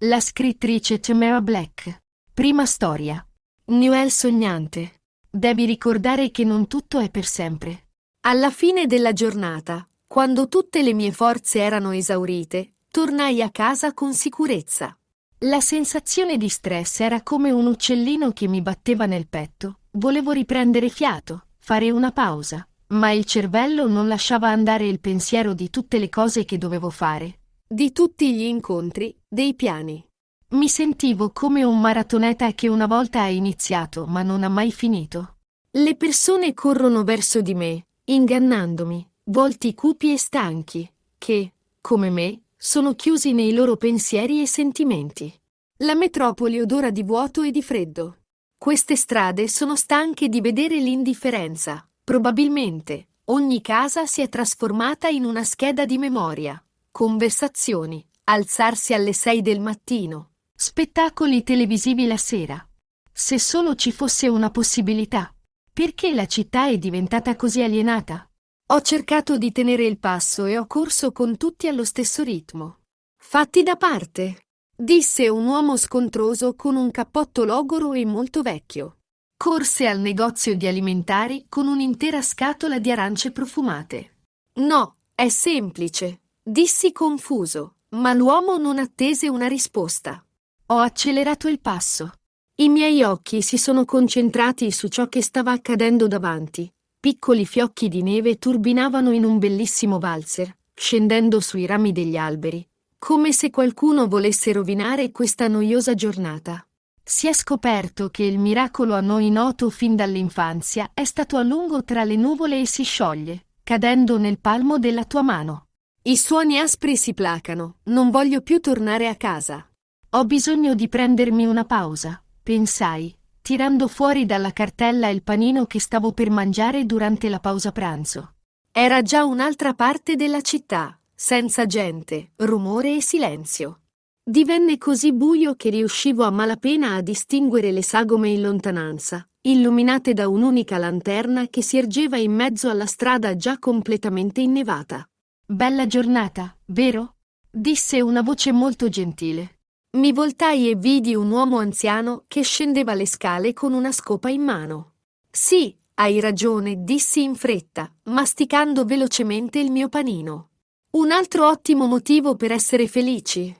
La scrittrice Tamara Black. Prima storia. Newell sognante. Devi ricordare che non tutto è per sempre. Alla fine della giornata, quando tutte le mie forze erano esaurite, tornai a casa con sicurezza. La sensazione di stress era come un uccellino che mi batteva nel petto. Volevo riprendere fiato, fare una pausa, ma il cervello non lasciava andare il pensiero di tutte le cose che dovevo fare, di tutti gli incontri, dei piani. Mi sentivo come un maratoneta che una volta ha iniziato ma non ha mai finito. Le persone corrono verso di me, ingannandomi, volti cupi e stanchi, che, come me, sono chiusi nei loro pensieri e sentimenti. La metropoli odora di vuoto e di freddo. Queste strade sono stanche di vedere l'indifferenza. Probabilmente, ogni casa si è trasformata in una scheda di memoria conversazioni, alzarsi alle sei del mattino, spettacoli televisivi la sera. Se solo ci fosse una possibilità. Perché la città è diventata così alienata? Ho cercato di tenere il passo e ho corso con tutti allo stesso ritmo. Fatti da parte, disse un uomo scontroso con un cappotto logoro e molto vecchio. Corse al negozio di alimentari con un'intera scatola di arance profumate. No, è semplice, Dissi confuso, ma l'uomo non attese una risposta. Ho accelerato il passo. I miei occhi si sono concentrati su ciò che stava accadendo davanti. Piccoli fiocchi di neve turbinavano in un bellissimo valzer, scendendo sui rami degli alberi, come se qualcuno volesse rovinare questa noiosa giornata. Si è scoperto che il miracolo a noi noto fin dall'infanzia è stato a lungo tra le nuvole e si scioglie, cadendo nel palmo della tua mano. I suoni aspri si placano, non voglio più tornare a casa. Ho bisogno di prendermi una pausa, pensai, tirando fuori dalla cartella il panino che stavo per mangiare durante la pausa pranzo. Era già un'altra parte della città, senza gente, rumore e silenzio. Divenne così buio che riuscivo a malapena a distinguere le sagome in lontananza, illuminate da un'unica lanterna che si ergeva in mezzo alla strada già completamente innevata. Bella giornata, vero? disse una voce molto gentile. Mi voltai e vidi un uomo anziano che scendeva le scale con una scopa in mano. Sì, hai ragione, dissi in fretta, masticando velocemente il mio panino. Un altro ottimo motivo per essere felici.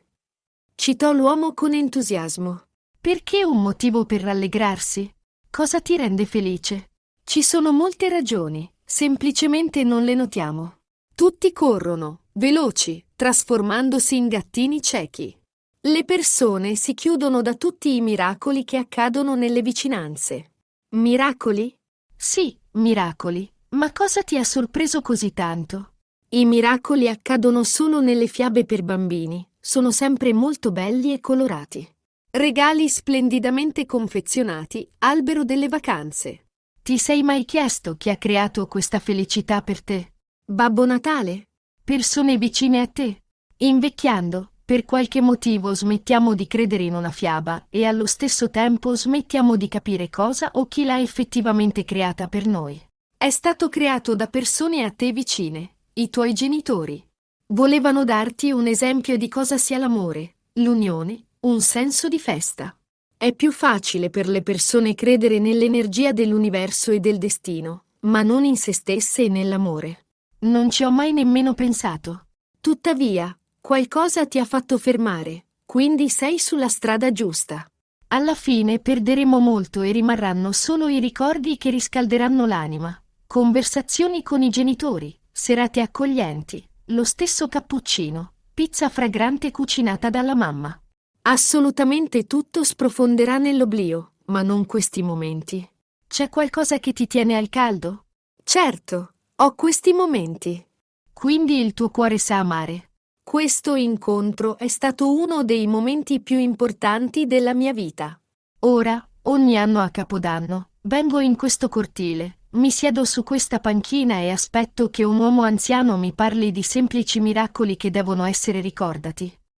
Citò l'uomo con entusiasmo. Perché un motivo per rallegrarsi? Cosa ti rende felice? Ci sono molte ragioni, semplicemente non le notiamo. Tutti corrono, veloci, trasformandosi in gattini ciechi. Le persone si chiudono da tutti i miracoli che accadono nelle vicinanze. Miracoli? Sì, miracoli. Ma cosa ti ha sorpreso così tanto? I miracoli accadono solo nelle fiabe per bambini. Sono sempre molto belli e colorati. Regali splendidamente confezionati, albero delle vacanze. Ti sei mai chiesto chi ha creato questa felicità per te? Babbo Natale? Persone vicine a te? Invecchiando, per qualche motivo smettiamo di credere in una fiaba e allo stesso tempo smettiamo di capire cosa o chi l'ha effettivamente creata per noi. È stato creato da persone a te vicine, i tuoi genitori. Volevano darti un esempio di cosa sia l'amore, l'unione, un senso di festa. È più facile per le persone credere nell'energia dell'universo e del destino, ma non in se stesse e nell'amore. Non ci ho mai nemmeno pensato. Tuttavia, qualcosa ti ha fatto fermare, quindi sei sulla strada giusta. Alla fine perderemo molto e rimarranno solo i ricordi che riscalderanno l'anima. Conversazioni con i genitori, serate accoglienti, lo stesso cappuccino, pizza fragrante cucinata dalla mamma. Assolutamente tutto sprofonderà nell'oblio, ma non questi momenti. C'è qualcosa che ti tiene al caldo? Certo, ho questi momenti. Quindi il tuo cuore sa amare. Questo incontro è stato uno dei momenti più importanti della mia vita. Ora, ogni anno a Capodanno, vengo in questo cortile, mi siedo su questa panchina e aspetto che un uomo anziano mi parli di semplici miracoli che devono essere ricordati.